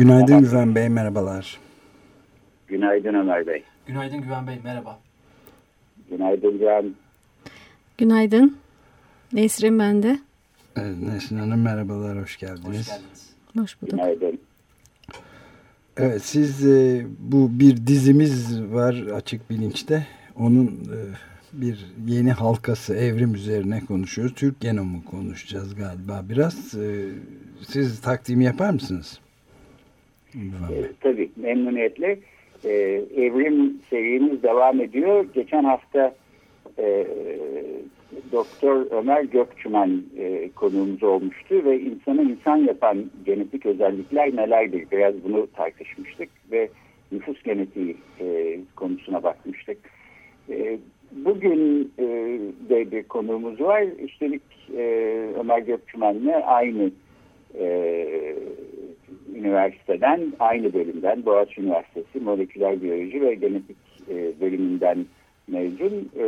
Günaydın Güven Bey, merhabalar. Günaydın Ömer Bey. Günaydın Güven Bey, merhaba. Günaydın Can. Günaydın. Nesrin ben de. Evet, Nesrin Hanım merhabalar, hoş geldiniz. Hoş geldiniz. Hoş bulduk. Günaydın. Evet, siz e, bu bir dizimiz var Açık Bilinç'te. Onun e, bir yeni halkası evrim üzerine konuşuyoruz. Türk genomu konuşacağız galiba biraz. E, siz takdimi yapar mısınız? E, tabii memnuniyetle. E, evrim serimiz devam ediyor. Geçen hafta e, Doktor Ömer Gökçümen e, konuğumuz olmuştu ve insanı insan yapan genetik özellikler nelerdir? Biraz bunu tartışmıştık ve nüfus genetiği e, konusuna bakmıştık. E, bugün e, de bir konuğumuz var. Üstelik e, Ömer Gökçümen'le aynı e, üniversiteden, aynı bölümden, Boğaziçi Üniversitesi Moleküler Biyoloji ve Genetik e, bölümünden mezun. E,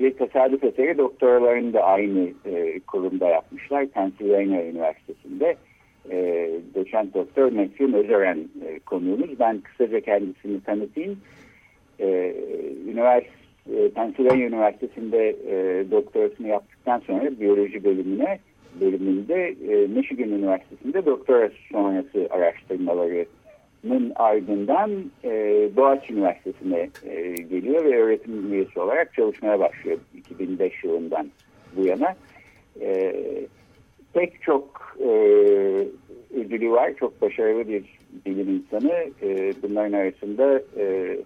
bir tesadüf eseri doktoralarını da aynı e, kurumda yapmışlar. Pennsylvania Üniversitesi'nde. E, doçent doktor Metin Özören e, konuğumuz. Ben kısaca kendisini tanıtayım. E, üniversite, e, Pennsylvania Üniversitesi'nde e, doktorasını yaptıktan sonra biyoloji bölümüne bölümünde e, Michigan Üniversitesi'nde doktora sonrası araştırmalarının ardından e, Boğaziçi Üniversitesi'ne e, geliyor ve öğretim üyesi olarak çalışmaya başlıyor 2005 yılından bu yana. E, pek çok e, ödülü var, çok başarılı bir bilim insanı. E, bunların arasında e,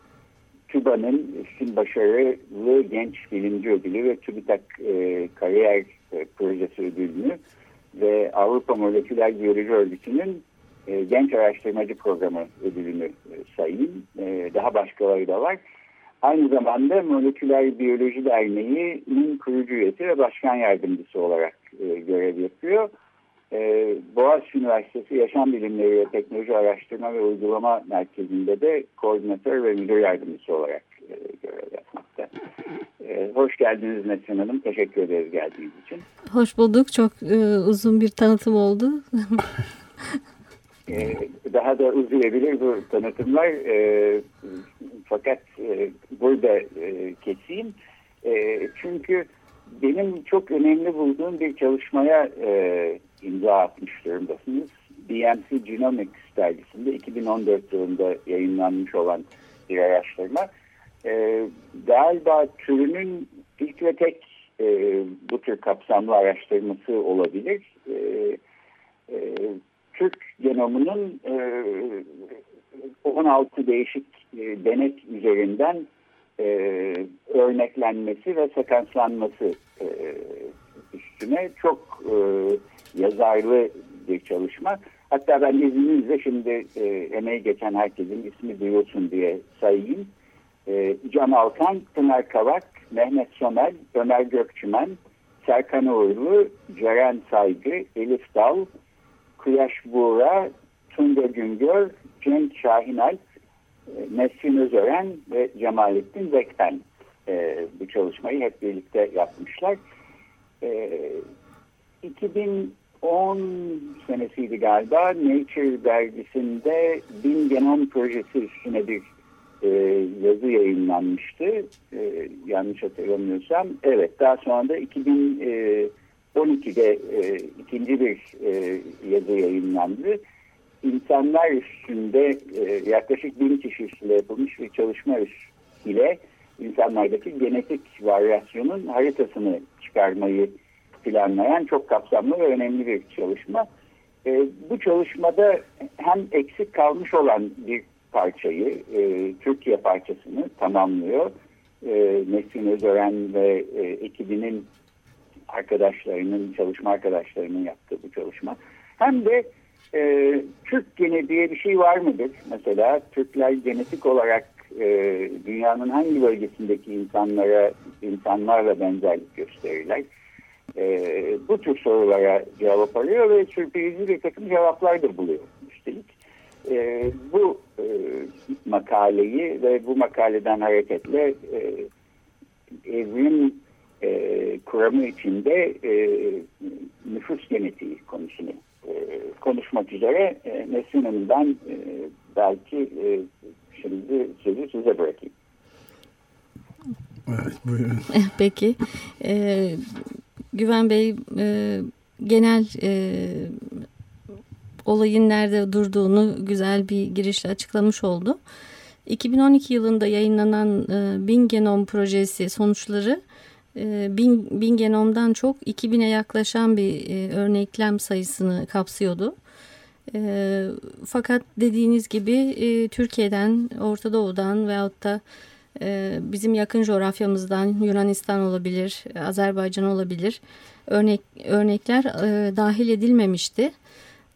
TÜBA'nın üstün başarılı genç bilimci ödülü ve TÜBİTAK e, kariyer e, projesi ödülünü ve Avrupa Moleküler Biyoloji Örgütü'nün e, genç araştırmacı programı ödülünü e, sayayım. E, daha başkaları da var. Aynı zamanda Moleküler Biyoloji Derneği'nin kurucu üyesi ve başkan yardımcısı olarak e, görev yapıyor. Ee, Boğaziçi Üniversitesi Yaşam Bilimleri ve Teknoloji Araştırma ve Uygulama Merkezi'nde de koordinatör ve müdür yardımcısı olarak e, görev yapmakta. E, hoş geldiniz Nesrin Hanım. Teşekkür ederiz geldiğiniz için. Hoş bulduk. Çok e, uzun bir tanıtım oldu. e, daha da uzayabilir bu tanıtımlar. E, fakat e, burada e, keseyim. E, çünkü benim çok önemli bulduğum bir çalışmaya e, imza atmış durumdasınız. BMC Genomics dergisinde 2014 yılında yayınlanmış olan bir araştırma. E, galiba türünün ilk ve tek e, bu tür kapsamlı araştırması olabilir. E, e, Türk genomunun e, 16 değişik e, denek üzerinden e, örneklenmesi ve sekanslanması e, üstüne çok e, yazarlı bir çalışma. Hatta ben izninizle şimdi e, emeği geçen herkesin ismi duyulsun diye sayayım. E, Can Alkan, Pınar Kavak, Mehmet Somel, Ömer Gökçümen, Serkan Uğurlu, Ceren Saygı, Elif Dal, Kuyaş Buğra, Tunga Güngör, Cenk Şahinalp, e, Nesrin Özören ve Cemalettin Bekten e, bu çalışmayı hep birlikte yapmışlar. E, 2010 senesiydi galiba Nature dergisinde bin genom projesi üstüne bir e, yazı yayınlanmıştı. E, yanlış hatırlamıyorsam. Evet daha sonra da 2012'de e, ikinci bir e, yazı yayınlandı. İnsanlar üstünde e, yaklaşık bin kişi üstünde yapılmış bir çalışma ile insanlardaki genetik varyasyonun haritasını çıkarmayı planlayan çok kapsamlı ve önemli bir çalışma. E, bu çalışmada hem eksik kalmış olan bir parçayı, e, Türkiye parçasını tamamlıyor. E, Nesrin Özören ve e, ekibinin arkadaşlarının, çalışma arkadaşlarının yaptığı bu çalışma. Hem de e, Türk geni diye bir şey var mıdır? Mesela Türkler genetik olarak e, dünyanın hangi bölgesindeki insanlara insanlarla benzerlik gösterirler? E, bu tür sorulara cevap arıyor ve sürprizli bir takım cevaplar da buluyor. E, bu e, makaleyi ve bu makaleden hareketle e, evrim e, kuramı içinde e, nüfus genetiği konusunu e, konuşmak üzere e, Nesrin Hanım'dan e, belki e, şimdi sözü size bırakayım. Evet buyurun. Peki. Ee, Güven Bey e, genel e, olayın nerede durduğunu güzel bir girişle açıklamış oldu. 2012 yılında yayınlanan e, Bin Genom projesi sonuçları e, bin, bin genomdan çok 2000'e yaklaşan bir e, örneklem sayısını kapsıyordu. E, fakat dediğiniz gibi e, Türkiye'den, Orta Doğu'dan veyahut da e, bizim yakın coğrafyamızdan Yunanistan olabilir, Azerbaycan olabilir örnek örnekler e, dahil edilmemişti.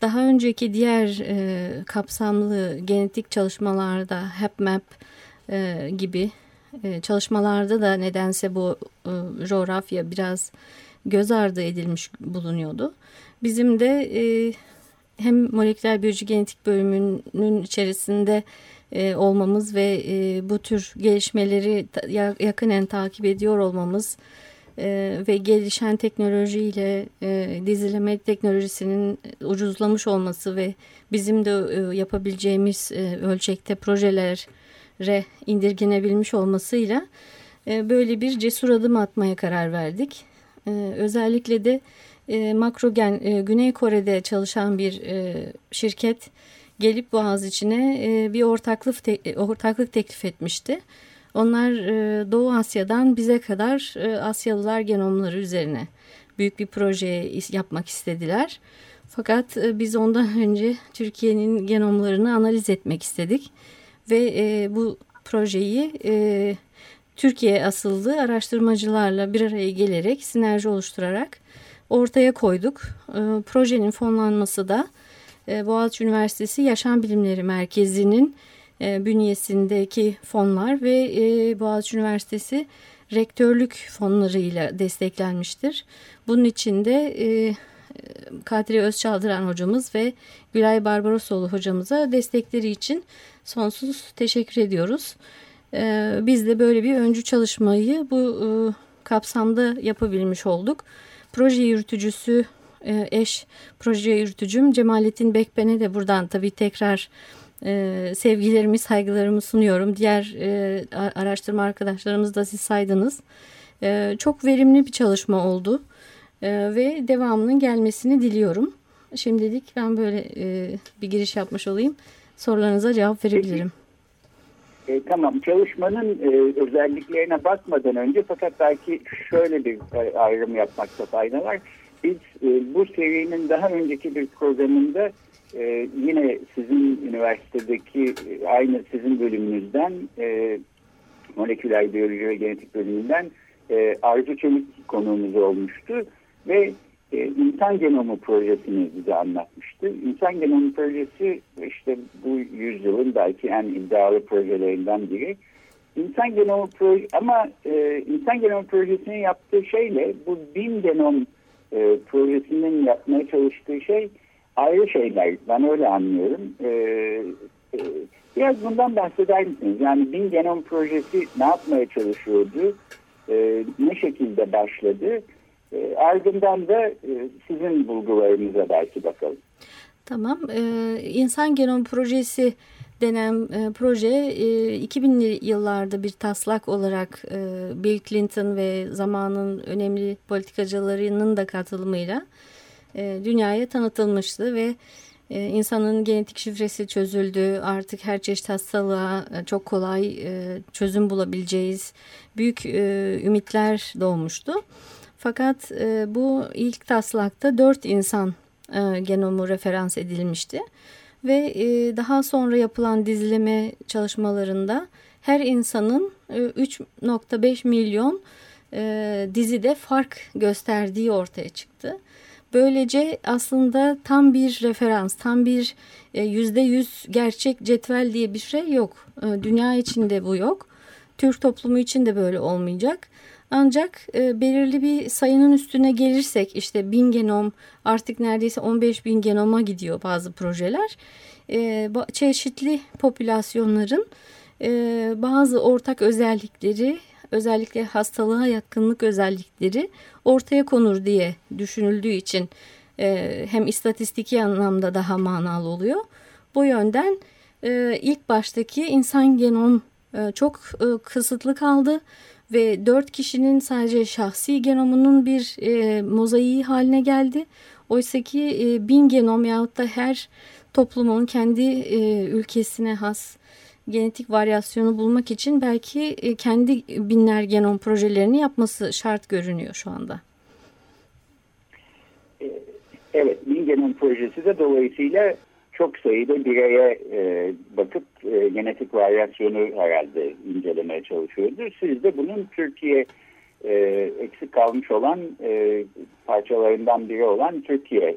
Daha önceki diğer e, kapsamlı genetik çalışmalarda HapMap e, gibi e, çalışmalarda da nedense bu e, coğrafya biraz göz ardı edilmiş bulunuyordu. Bizim de e, hem moleküler biyoloji genetik bölümünün içerisinde e, olmamız ve e, bu tür gelişmeleri ta, yakinen takip ediyor olmamız e, ve gelişen teknolojiyle e, dizileme teknolojisinin ucuzlamış olması ve bizim de e, yapabileceğimiz e, ölçekte projelere indirgenebilmiş olmasıyla e, böyle bir cesur adım atmaya karar verdik. Özellikle de Makrogen Güney Kore'de çalışan bir şirket gelip Boğaz içine e, bir ortaklık ortaklık teklif etmişti. Onlar e, Doğu Asya'dan bize kadar e, Asyalılar genomları üzerine büyük bir proje yapmak istediler. Fakat e, biz ondan önce Türkiye'nin genomlarını analiz etmek istedik ve e, bu projeyi e, Türkiye asıllı araştırmacılarla bir araya gelerek sinerji oluşturarak ortaya koyduk. E, projenin fonlanması da e, Boğaziçi Üniversitesi Yaşam Bilimleri Merkezi'nin e, bünyesindeki fonlar ve e, Boğaziçi Üniversitesi rektörlük fonlarıyla desteklenmiştir. Bunun için de e, Kadri Özçaldıran hocamız ve Gülay Barbarosoğlu hocamıza destekleri için sonsuz teşekkür ediyoruz. E, biz de böyle bir öncü çalışmayı bu e, kapsamda yapabilmiş olduk. Proje yürütücüsü eş proje yürütücüm Cemalettin Bekben'e de buradan tabii tekrar e, sevgilerimi, saygılarımı sunuyorum. Diğer e, araştırma arkadaşlarımız da siz saydınız. E, çok verimli bir çalışma oldu e, ve devamının gelmesini diliyorum. Şimdilik ben böyle e, bir giriş yapmış olayım. Sorularınıza cevap verebilirim. E, tamam çalışmanın e, özelliklerine bakmadan önce fakat belki şöyle bir e, ayrım yapmakta fayda var. Biz e, bu serinin daha önceki bir programında e, yine sizin üniversitedeki aynı sizin bölümünüzden e, moleküler biyoloji ve genetik bölümünden e, Arzu Çelik konuğumuz olmuştu ve e, insan genomu projesini bize anlatmıştı. İnsan genomu projesi işte bu yüzyılın belki en iddialı projelerinden biri. İnsan genomu proje ama e, insan genomu projesinin yaptığı şeyle bu bin genom e, projesinin yapmaya çalıştığı şey ayrı şeyler. Ben öyle anlıyorum. E, e, biraz bundan bahseder misiniz? Yani Bin Genom Projesi ne yapmaya çalışıyordu? E, ne şekilde başladı? E, ardından da e, sizin bulgularınıza belki bakalım. Tamam. Ee, İnsan Genom Projesi denen e, proje e, 2000'li yıllarda bir taslak olarak e, Bill Clinton ve zamanın önemli politikacılarının da katılımıyla e, dünyaya tanıtılmıştı ve e, insanın genetik şifresi çözüldü. Artık her çeşit hastalığa e, çok kolay çözüm bulabileceğiz. Büyük ümitler doğmuştu. Fakat bu ilk taslakta dört insan genomu referans edilmişti. Ve daha sonra yapılan dizileme çalışmalarında her insanın e, 3.5 milyon e, dizide fark gösterdiği ortaya çıktı. Böylece aslında tam bir referans, tam bir e, yüzde yüz gerçek cetvel diye bir şey yok. E, dünya içinde bu yok. Türk toplumu için de böyle olmayacak. Ancak e, belirli bir sayının üstüne gelirsek işte bin genom artık neredeyse 15 bin genoma gidiyor bazı projeler. E, çeşitli popülasyonların e, bazı ortak özellikleri özellikle hastalığa yakınlık özellikleri ortaya konur diye düşünüldüğü için e, hem istatistiki anlamda daha manalı oluyor. Bu yönden e, ilk baştaki insan genom e, çok e, kısıtlı kaldı ve dört kişinin sadece şahsi genomunun bir e, mozaiği haline geldi. Oysa ki e, bin genom yahut da her toplumun kendi e, ülkesine has genetik varyasyonu bulmak için belki e, kendi binler genom projelerini yapması şart görünüyor şu anda. E, evet, bin genom projesi de dolayısıyla çok sayıda bireye e, bakıp genetik varyasyonu herhalde incelemeye çalışıyordu. Siz de bunun Türkiye eksik kalmış olan parçalarından biri olan Türkiye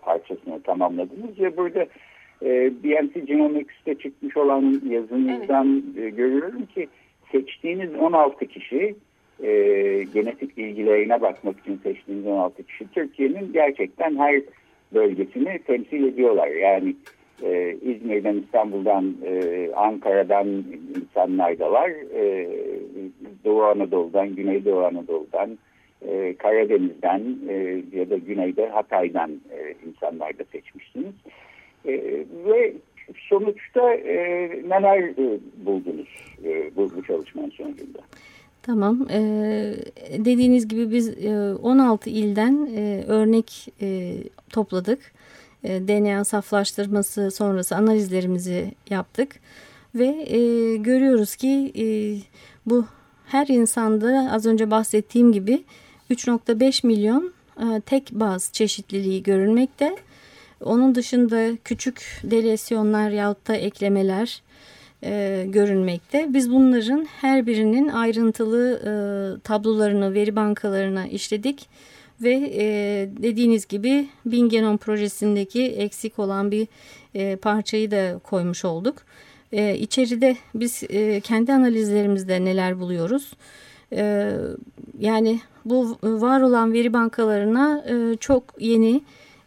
parçasını tamamladınız ve burada e, BNC Genomics'te çıkmış olan yazınızdan evet. e, görüyorum ki seçtiğiniz 16 kişi e, genetik bilgilerine bakmak için seçtiğiniz 16 kişi Türkiye'nin gerçekten her bölgesini temsil ediyorlar. Yani e, İzmir'den, İstanbul'dan, e, Ankara'dan insanlar da var. E, Doğu Anadolu'dan, Güneydoğu Anadolu'dan, e, Karadeniz'den e, ya da Güneyde Hatay'dan e, insanlar da seçmişsiniz. E, ve sonuçta e, neler e, buldunuz e, bu, bu çalışmanın sonucunda? Tamam. Ee, dediğiniz gibi biz e, 16 ilden e, örnek e, topladık. E, DNA saflaştırması sonrası analizlerimizi yaptık. Ve e, görüyoruz ki e, bu her insanda az önce bahsettiğim gibi 3.5 milyon e, tek baz çeşitliliği görülmekte. Onun dışında küçük delesyonlar yahut da eklemeler e, görünmekte. Biz bunların her birinin ayrıntılı e, tablolarını, veri bankalarına işledik ve e, dediğiniz gibi Bin Genom projesindeki eksik olan bir e, parçayı da koymuş olduk. E, içeride biz e, kendi analizlerimizde neler buluyoruz? E, yani bu var olan veri bankalarına e, çok yeni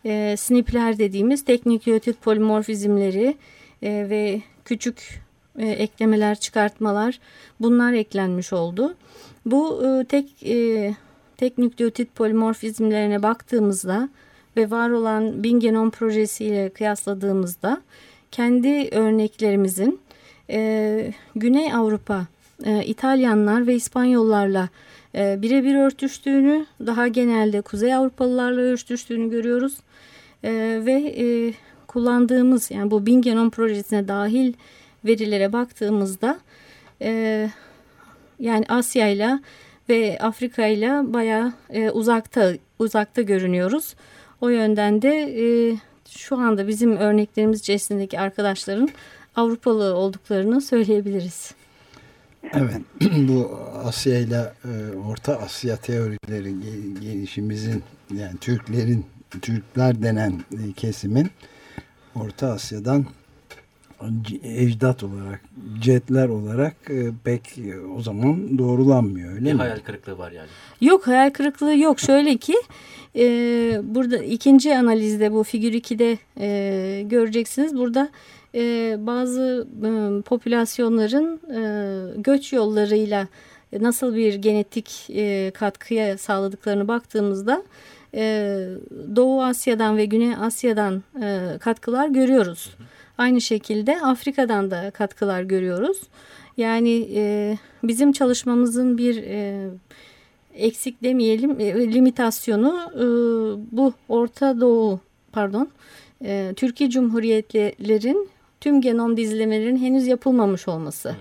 e, SNP'ler dediğimiz teknik nükleotit polimorfizmleri e, ve küçük e, eklemeler, çıkartmalar bunlar eklenmiş oldu. Bu e, tek e, tek nükleotit polimorfizmlerine baktığımızda ve var olan bin genom projesiyle kıyasladığımızda kendi örneklerimizin e, Güney Avrupa, e, İtalyanlar ve İspanyollarla e, birebir örtüştüğünü, daha genelde Kuzey Avrupalılarla örtüştüğünü görüyoruz. E, ve e, kullandığımız yani bu bin genom projesine dahil verilere baktığımızda e, yani Asya ile ve Afrika ile bayağı e, uzakta uzakta görünüyoruz. O yönden de e, şu anda bizim örneklerimiz içerisindeki arkadaşların Avrupalı olduklarını söyleyebiliriz. Evet, bu Asya ile e, Orta Asya teorileri gelişimizin yani Türklerin Türkler denen e, kesimin Orta Asya'dan ecdat olarak, jetler olarak e, pek o zaman doğrulanmıyor öyle bir mi? hayal kırıklığı var yani. Yok hayal kırıklığı yok. Şöyle ki e, burada ikinci analizde bu figür 2'de e, göreceksiniz. Burada e, bazı e, popülasyonların e, göç yollarıyla nasıl bir genetik e, katkıya sağladıklarını baktığımızda e, Doğu Asya'dan ve Güney Asya'dan e, katkılar görüyoruz. Aynı şekilde Afrika'dan da katkılar görüyoruz. Yani e, bizim çalışmamızın bir e, eksik demeyelim e, limitasyonu e, bu Orta Doğu pardon e, Türkiye Cumhuriyetlerin tüm genom dizilemelerin henüz yapılmamış olması.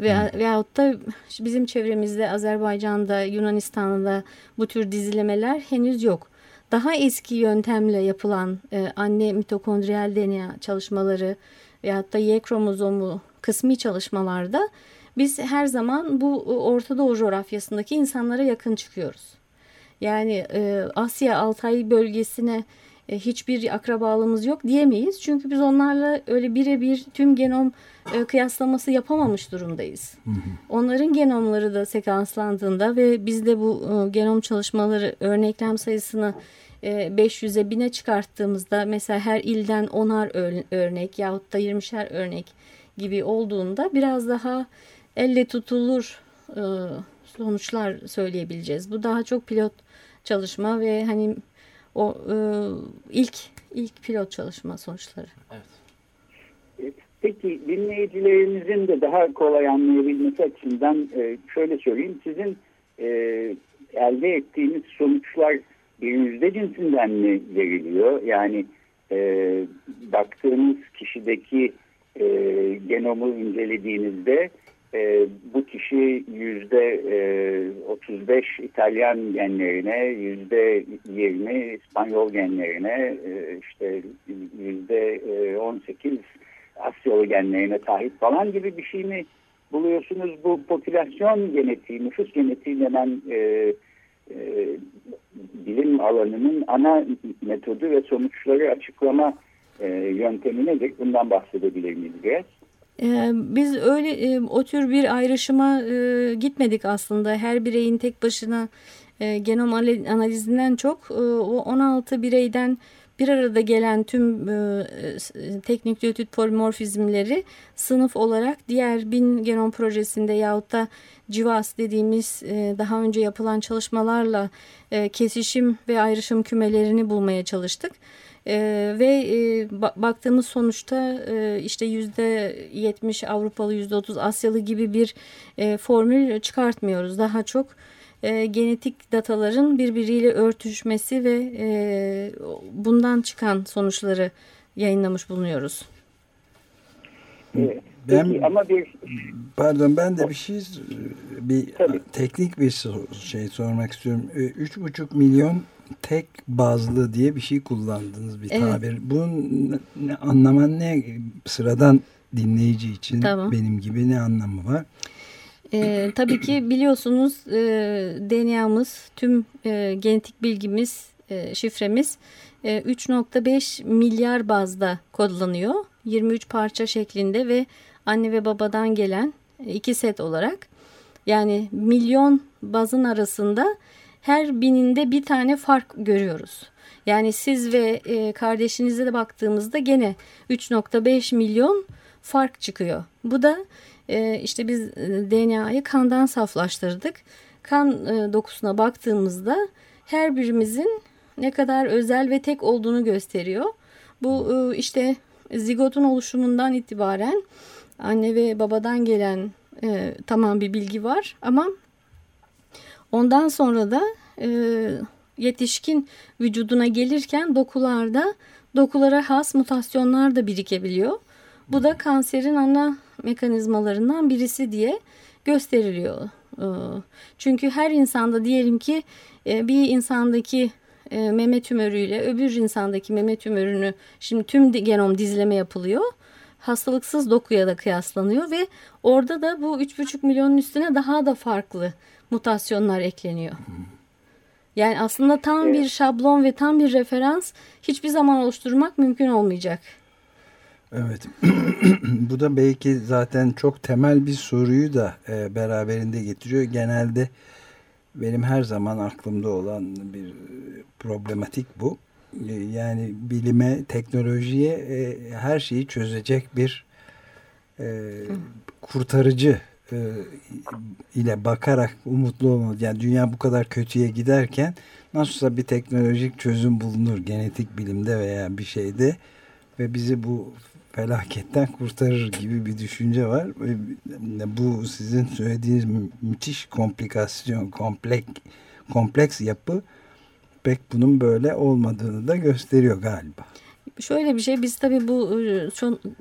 Veya, veyahut da bizim çevremizde Azerbaycan'da, Yunanistan'da bu tür dizilemeler henüz yok daha eski yöntemle yapılan e, anne mitokondriyal DNA çalışmaları veyahut da Y kromozomu kısmi çalışmalarda Biz her zaman bu Orta Doğu coğrafyasındaki insanlara yakın çıkıyoruz. Yani e, Asya Altay bölgesine e, hiçbir akrabalığımız yok diyemeyiz. Çünkü biz onlarla öyle birebir tüm genom e, kıyaslaması yapamamış durumdayız. Hı hı. Onların genomları da sekanslandığında ve biz de bu e, genom çalışmaları örneklem sayısını 500'e 1000'e çıkarttığımızda mesela her ilden onar örnek yahut da 20'şer örnek gibi olduğunda biraz daha elle tutulur sonuçlar söyleyebileceğiz. Bu daha çok pilot çalışma ve hani o e, ilk ilk pilot çalışma sonuçları. Evet. E, peki dinleyicilerimizin de daha kolay anlayabilmesi açısından e, şöyle söyleyeyim. Sizin e, elde ettiğiniz sonuçlar bir yüzde cinsinden mi veriliyor? Yani e, baktığınız kişideki e, genomu incelediğinizde e, bu kişi yüzde e, 35 İtalyan genlerine, yüzde 20 İspanyol genlerine, e, işte yüzde 18 Asyalı genlerine sahip falan gibi bir şey mi buluyorsunuz? Bu popülasyon genetiği, nüfus genetiği denen e, e, bilim alanının ana metodu ve sonuçları açıklama e, yöntemi nedir? Bundan bahsedebilir miyiz biraz? Ee, biz öyle e, o tür bir ayrışıma e, gitmedik aslında. Her bireyin tek başına e, genom analizinden çok o 16 bireyden bir arada gelen tüm tek nükleotid polimorfizmleri sınıf olarak diğer bin genom projesinde yahut da CIVAS dediğimiz daha önce yapılan çalışmalarla kesişim ve ayrışım kümelerini bulmaya çalıştık. E, ve e, baktığımız sonuçta e, işte yüzde yetmiş Avrupalı yüzde otuz Asyalı gibi bir e, formül çıkartmıyoruz. Daha çok e, genetik dataların birbiriyle örtüşmesi ve e, bundan çıkan sonuçları yayınlamış bulunuyoruz. Evet. Ben ama bir pardon ben de bir şey bir Tabii. teknik bir şey sormak istiyorum. Üç buçuk milyon tek bazlı diye bir şey kullandınız bir evet. tabir. Bunun ne, anlaman ne sıradan dinleyici için tamam. benim gibi ne anlamı var? Ee, tabii ki biliyorsunuz e, DNA'mız, tüm e, genetik bilgimiz, e, şifremiz e, 3.5 milyar bazda kodlanıyor. 23 parça şeklinde ve anne ve babadan gelen iki set olarak. Yani milyon bazın arasında her bininde bir tane fark görüyoruz. Yani siz ve e, kardeşinize de baktığımızda gene 3.5 milyon fark çıkıyor. Bu da e, işte biz e, DNA'yı kandan saflaştırdık. Kan e, dokusuna baktığımızda her birimizin ne kadar özel ve tek olduğunu gösteriyor. Bu e, işte zigotun oluşumundan itibaren anne ve babadan gelen e, tamam bir bilgi var ama Ondan sonra da e, yetişkin vücuduna gelirken dokularda dokulara has mutasyonlar da birikebiliyor. Bu da kanserin ana mekanizmalarından birisi diye gösteriliyor. E, çünkü her insanda diyelim ki e, bir insandaki e, meme tümörüyle öbür insandaki meme tümörünü şimdi tüm genom dizleme yapılıyor. Hastalıksız dokuya da kıyaslanıyor ve orada da bu 3,5 milyonun üstüne daha da farklı mutasyonlar ekleniyor. Yani aslında tam bir şablon ve tam bir referans hiçbir zaman oluşturmak mümkün olmayacak. Evet. Bu da belki zaten çok temel bir soruyu da e, beraberinde getiriyor. Genelde benim her zaman aklımda olan bir problematik bu. E, yani bilime, teknolojiye e, her şeyi çözecek bir e, kurtarıcı e, ile bakarak umutlu olmalı. Yani dünya bu kadar kötüye giderken nasılsa bir teknolojik çözüm bulunur genetik bilimde veya bir şeyde ve bizi bu felaketten kurtarır gibi bir düşünce var. Bu sizin söylediğiniz müthiş komplikasyon, komplek, kompleks yapı pek bunun böyle olmadığını da gösteriyor galiba. Şöyle bir şey biz tabii bu ıı,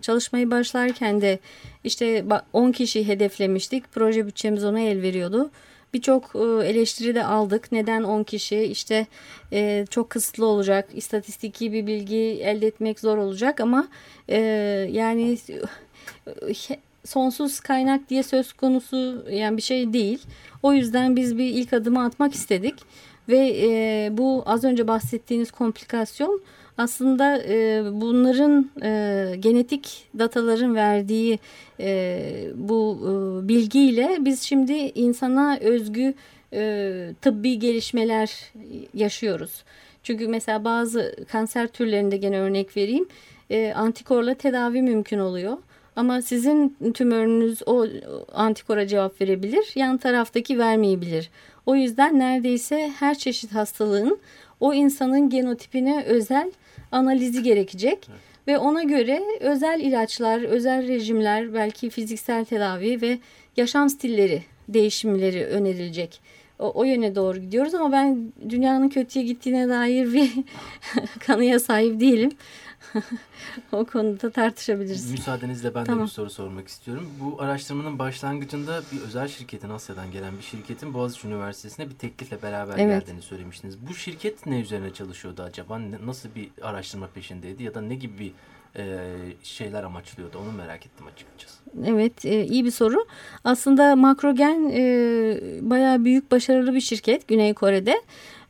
çalışmayı başlarken de işte 10 kişi hedeflemiştik. Proje bütçemiz ona el veriyordu. Birçok ıı, eleştiri de aldık. Neden 10 kişi? İşte çok kısıtlı olacak. İstatistiki bir bilgi elde etmek zor olacak ama yani sonsuz kaynak diye söz konusu yani bir şey değil. O yüzden biz bir ilk adımı atmak istedik ve e, bu az önce bahsettiğiniz komplikasyon aslında e, bunların e, genetik dataların verdiği e, bu e, bilgiyle biz şimdi insana özgü e, tıbbi gelişmeler yaşıyoruz. Çünkü mesela bazı kanser türlerinde gene örnek vereyim e, antikorla tedavi mümkün oluyor. Ama sizin tümörünüz o antikora cevap verebilir, yan taraftaki vermeyebilir. O yüzden neredeyse her çeşit hastalığın o insanın genotipine özel analizi gerekecek. Evet. Ve ona göre özel ilaçlar, özel rejimler, belki fiziksel tedavi ve yaşam stilleri değişimleri önerilecek. O, o yöne doğru gidiyoruz ama ben dünyanın kötüye gittiğine dair bir kanıya sahip değilim. o konuda tartışabiliriz. Müsaadenizle ben tamam. de bir soru sormak istiyorum. Bu araştırmanın başlangıcında bir özel şirketin Asya'dan gelen bir şirketin Boğaziçi Üniversitesi'ne bir teklifle beraber evet. geldiğini söylemiştiniz. Bu şirket ne üzerine çalışıyordu acaba? Nasıl bir araştırma peşindeydi ya da ne gibi bir e, şeyler amaçlıyordu onu merak ettim açıkçası. Evet e, iyi bir soru. Aslında Makrogen e, bayağı büyük başarılı bir şirket Güney Kore'de.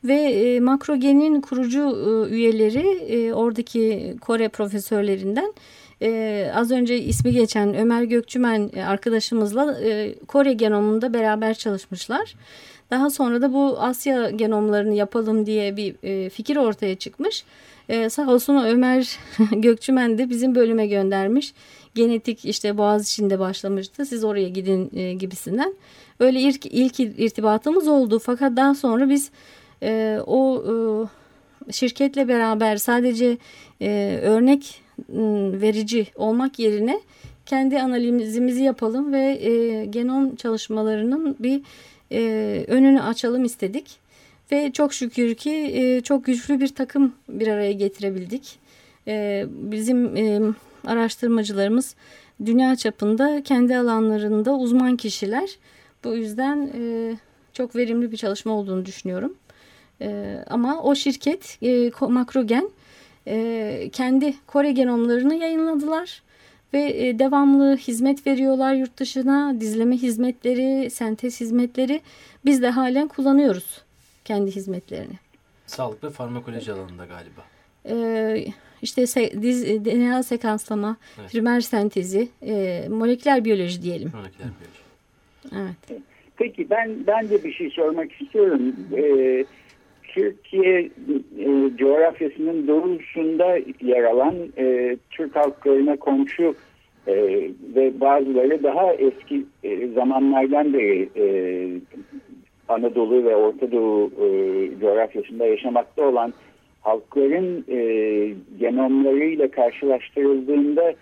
Ve e, Makrogen'in kurucu e, üyeleri e, oradaki Kore profesörlerinden e, az önce ismi geçen Ömer Gökçümen e, arkadaşımızla e, Kore genomunda beraber çalışmışlar. Daha sonra da bu Asya genomlarını yapalım diye bir e, fikir ortaya çıkmış. E, sağ olsun Ömer Gökçümen de bizim bölüme göndermiş. Genetik işte Boğaz içinde başlamıştı. Siz oraya gidin e, gibisinden. Öyle ilk, ilk irtibatımız oldu. Fakat daha sonra biz e, o e, şirketle beraber sadece e, örnek verici olmak yerine kendi analizimizi yapalım ve e, genom çalışmalarının bir e, önünü açalım istedik. Ve çok şükür ki e, çok güçlü bir takım bir araya getirebildik. E, bizim e, araştırmacılarımız dünya çapında kendi alanlarında uzman kişiler. Bu yüzden e, çok verimli bir çalışma olduğunu düşünüyorum. E, ama o şirket e, Makrogen e, kendi Kore genomlarını yayınladılar ve e, devamlı hizmet veriyorlar yurt dışına. Dizleme hizmetleri, sentez hizmetleri biz de halen kullanıyoruz kendi hizmetlerini. Sağlık ve farmakoloji alanında galiba. Ee, işte se, diz, DNA sekanslama, evet. primer sentezi, e, moleküler biyoloji diyelim. Moleküler biyoloji. Evet. Peki ben ben de bir şey sormak istiyorum. Ee, Türkiye e, coğrafyasının doğusunda yer alan e, Türk halklarına komşu e, ve bazıları daha eski e, zamanlardan beri e, Anadolu ve Orta Doğu e, coğrafyasında yaşamakta olan halkların e, genomlarıyla karşılaştırıldığında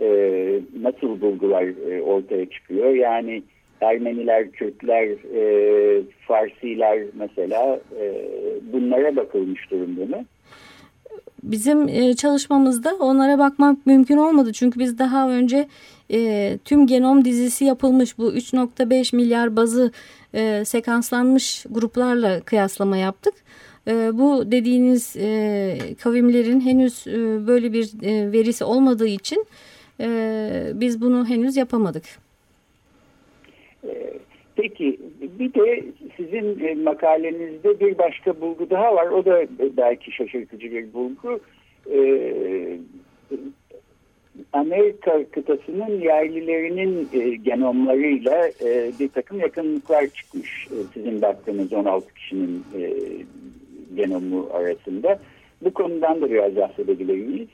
e, nasıl bulgular e, ortaya çıkıyor? Yani Ermeniler, Kürtler, e, Farsiler mesela e, bunlara bakılmış durumda mı? Bizim e, çalışmamızda onlara bakmak mümkün olmadı. Çünkü biz daha önce e, tüm genom dizisi yapılmış bu 3.5 milyar bazı e, sekanslanmış gruplarla kıyaslama yaptık. E, bu dediğiniz e, kavimlerin henüz e, böyle bir e, verisi olmadığı için e, biz bunu henüz yapamadık. Ee, peki bir de sizin e, makalenizde bir başka bulgu daha var. O da belki şaşırtıcı bir bulgu. Ee, Amerika kıtasının yerlilerinin e, genomlarıyla e, bir takım yakınlıklar çıkmış. sizin baktığınız 16 kişinin genomu arasında. Bu konudan da biraz bahsedebilir miyiz?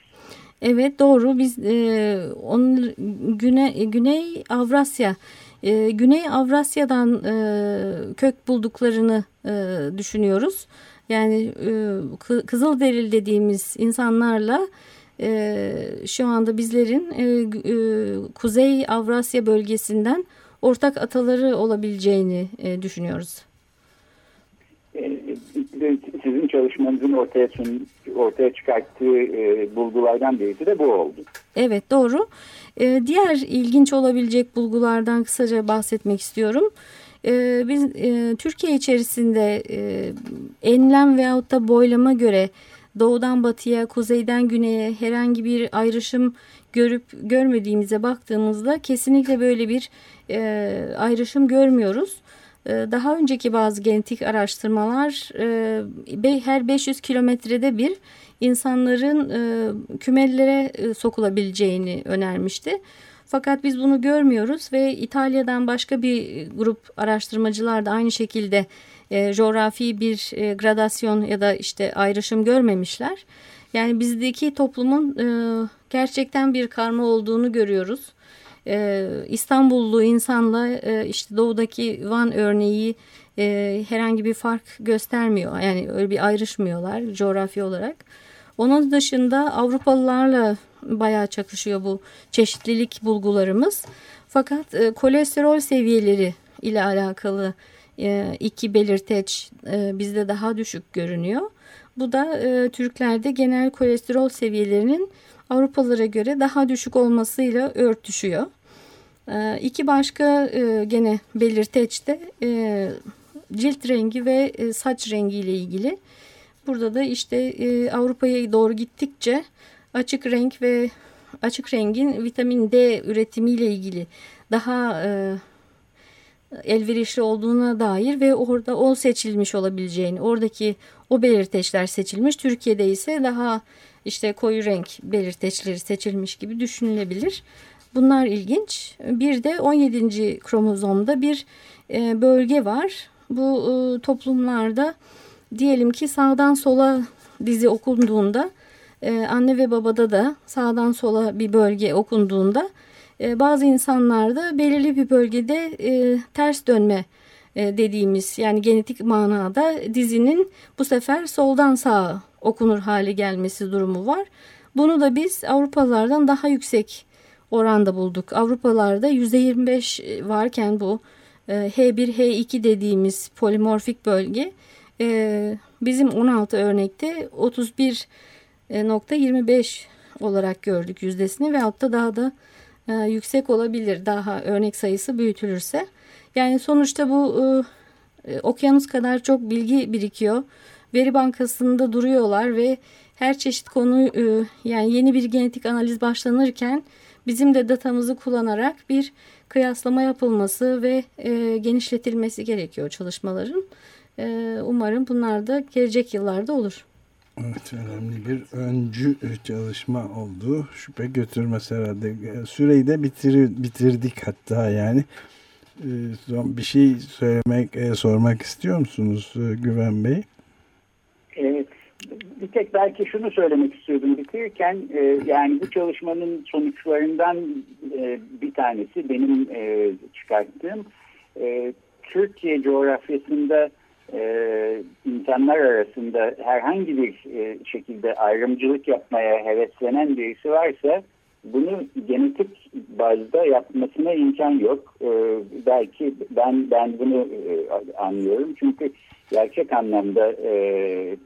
Evet doğru. Biz e, onun Güney, Güney Avrasya e, Güney Avrasya'dan e, kök bulduklarını e, düşünüyoruz. Yani e, Kızılderili dediğimiz insanlarla e, şu anda bizlerin e, e, Kuzey Avrasya bölgesinden ortak ataları olabileceğini e, düşünüyoruz. E, sizin çalışmanızın ortaya, ortaya çıkarttığı e, bulgulardan birisi de bu oldu. Evet doğru. E, diğer ilginç olabilecek bulgulardan kısaca bahsetmek istiyorum. E, biz e, Türkiye içerisinde e, enlem veyahut da boylama göre doğudan batıya, kuzeyden güneye herhangi bir ayrışım görüp görmediğimize baktığımızda kesinlikle böyle bir e, ayrışım görmüyoruz. E, daha önceki bazı genetik araştırmalar e, her 500 kilometrede bir insanların e, kümelere e, sokulabileceğini önermişti. Fakat biz bunu görmüyoruz ve İtalya'dan başka bir grup araştırmacılar da aynı şekilde e, coğrafi bir e, gradasyon ya da işte ayrışım görmemişler. Yani bizdeki toplumun e, gerçekten bir karma olduğunu görüyoruz. E, İstanbullu insanla e, işte doğudaki Van örneği e, herhangi bir fark göstermiyor. Yani öyle bir ayrışmıyorlar coğrafi olarak. Onun dışında Avrupalılarla bayağı çakışıyor bu çeşitlilik bulgularımız. Fakat e, kolesterol seviyeleri ile alakalı e, iki belirteç e, bizde daha düşük görünüyor. Bu da e, Türklerde genel kolesterol seviyelerinin Avrupalılara göre daha düşük olmasıyla örtüşüyor. E, iki başka e, gene belirteç de e, cilt rengi ve e, saç rengi ile ilgili. Burada da işte e, Avrupa'ya doğru gittikçe açık renk ve açık rengin vitamin D üretimiyle ilgili daha e, elverişli olduğuna dair ve orada o seçilmiş olabileceğini, oradaki o belirteçler seçilmiş. Türkiye'de ise daha işte koyu renk belirteçleri seçilmiş gibi düşünülebilir. Bunlar ilginç. Bir de 17. kromozomda bir e, bölge var. Bu e, toplumlarda diyelim ki sağdan sola dizi okunduğunda e, anne ve babada da sağdan sola bir bölge okunduğunda e, bazı insanlarda belirli bir bölgede e, ters dönme e, dediğimiz yani genetik manada dizinin bu sefer soldan sağa okunur hale gelmesi durumu var. Bunu da biz Avrupalılardan daha yüksek oranda bulduk. Avrupalarda %25 varken bu H1, H2 dediğimiz polimorfik bölge bizim 16 örnekte 31.25 olarak gördük yüzdesini ve hatta daha da e, yüksek olabilir daha örnek sayısı büyütülürse. Yani sonuçta bu e, e, okyanus kadar çok bilgi birikiyor. Veri bankasında duruyorlar ve her çeşit konu yani yeni bir genetik analiz başlanırken bizim de datamızı kullanarak bir kıyaslama yapılması ve genişletilmesi gerekiyor çalışmaların. E, umarım bunlar da gelecek yıllarda olur. Evet önemli bir öncü çalışma oldu. Şüphe götürmez herhalde. E, süreyi de bitir, bitirdik hatta yani. E, son bir şey söylemek, e, sormak istiyor musunuz Güven Bey? Evet. Bir tek belki şunu söylemek istiyordum bitirirken yani bu çalışmanın sonuçlarından bir tanesi benim çıkarttığım Türkiye coğrafyasında e, insanlar arasında herhangi bir e, şekilde ayrımcılık yapmaya heveslenen birisi varsa bunu genetik bazda yapmasına imkan yok. E, belki ben ben bunu e, anlıyorum çünkü gerçek anlamda e,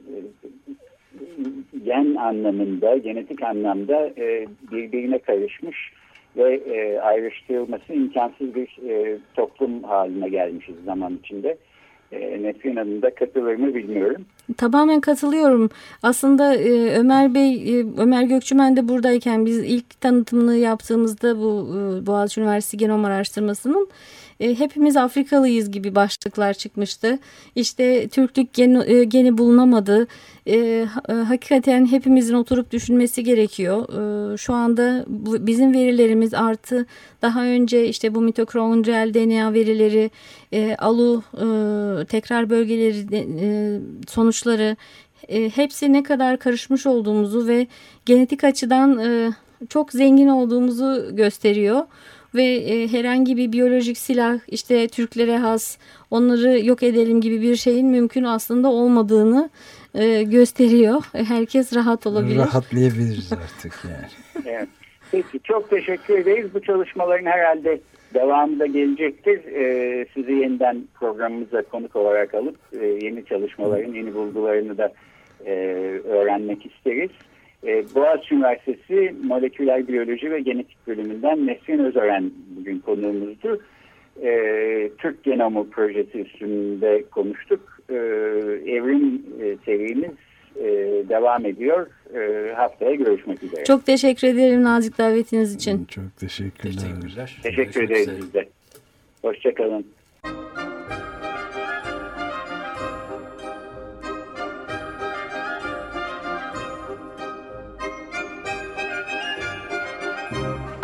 gen anlamında, genetik anlamda e, birbirine karışmış ve e, ayrıştırılması imkansız bir e, toplum haline gelmişiz zaman içinde e, Nesrin Hanım da katılır mı bilmiyorum. Tamamen katılıyorum. Aslında e, Ömer Bey, e, Ömer Gökçümen de buradayken biz ilk tanıtımını yaptığımızda bu e, Boğaziçi Üniversitesi Genom Araştırması'nın e, hepimiz Afrikalıyız gibi başlıklar çıkmıştı. İşte Türklük geni, e, geni bulunamadı. E, e, hakikaten hepimizin oturup düşünmesi gerekiyor. E, şu anda bu, bizim verilerimiz artı daha önce işte bu mitokondriyal DNA verileri, e, ALU e, tekrar bölgeleri e, sonuçları e, hepsi ne kadar karışmış olduğumuzu ve genetik açıdan e, çok zengin olduğumuzu gösteriyor ve e, herhangi bir biyolojik silah işte Türklere has onları yok edelim gibi bir şeyin mümkün aslında olmadığını e, gösteriyor. Herkes rahat olabilir. Rahatlayabiliriz artık yani. evet. Peki çok teşekkür ederiz. Bu çalışmaların herhalde devamı da gelecektir. Ee, sizi yeniden programımıza konuk olarak alıp e, yeni çalışmaların, yeni bulgularını da e, öğrenmek isteriz. E, Boğaziçi Üniversitesi Moleküler Biyoloji ve Genetik Bölümünden Nesrin Özören bugün konuğumuzdu. E, Türk Genomu Projesi üstünde konuştuk. E, evrim e, serimiz devam ediyor. haftaya görüşmek üzere. Çok teşekkür ederim nazik davetiniz için. Çok teşekkürler. Teşekkürler. Teşekkür ederiz biz de. Hoşçakalın.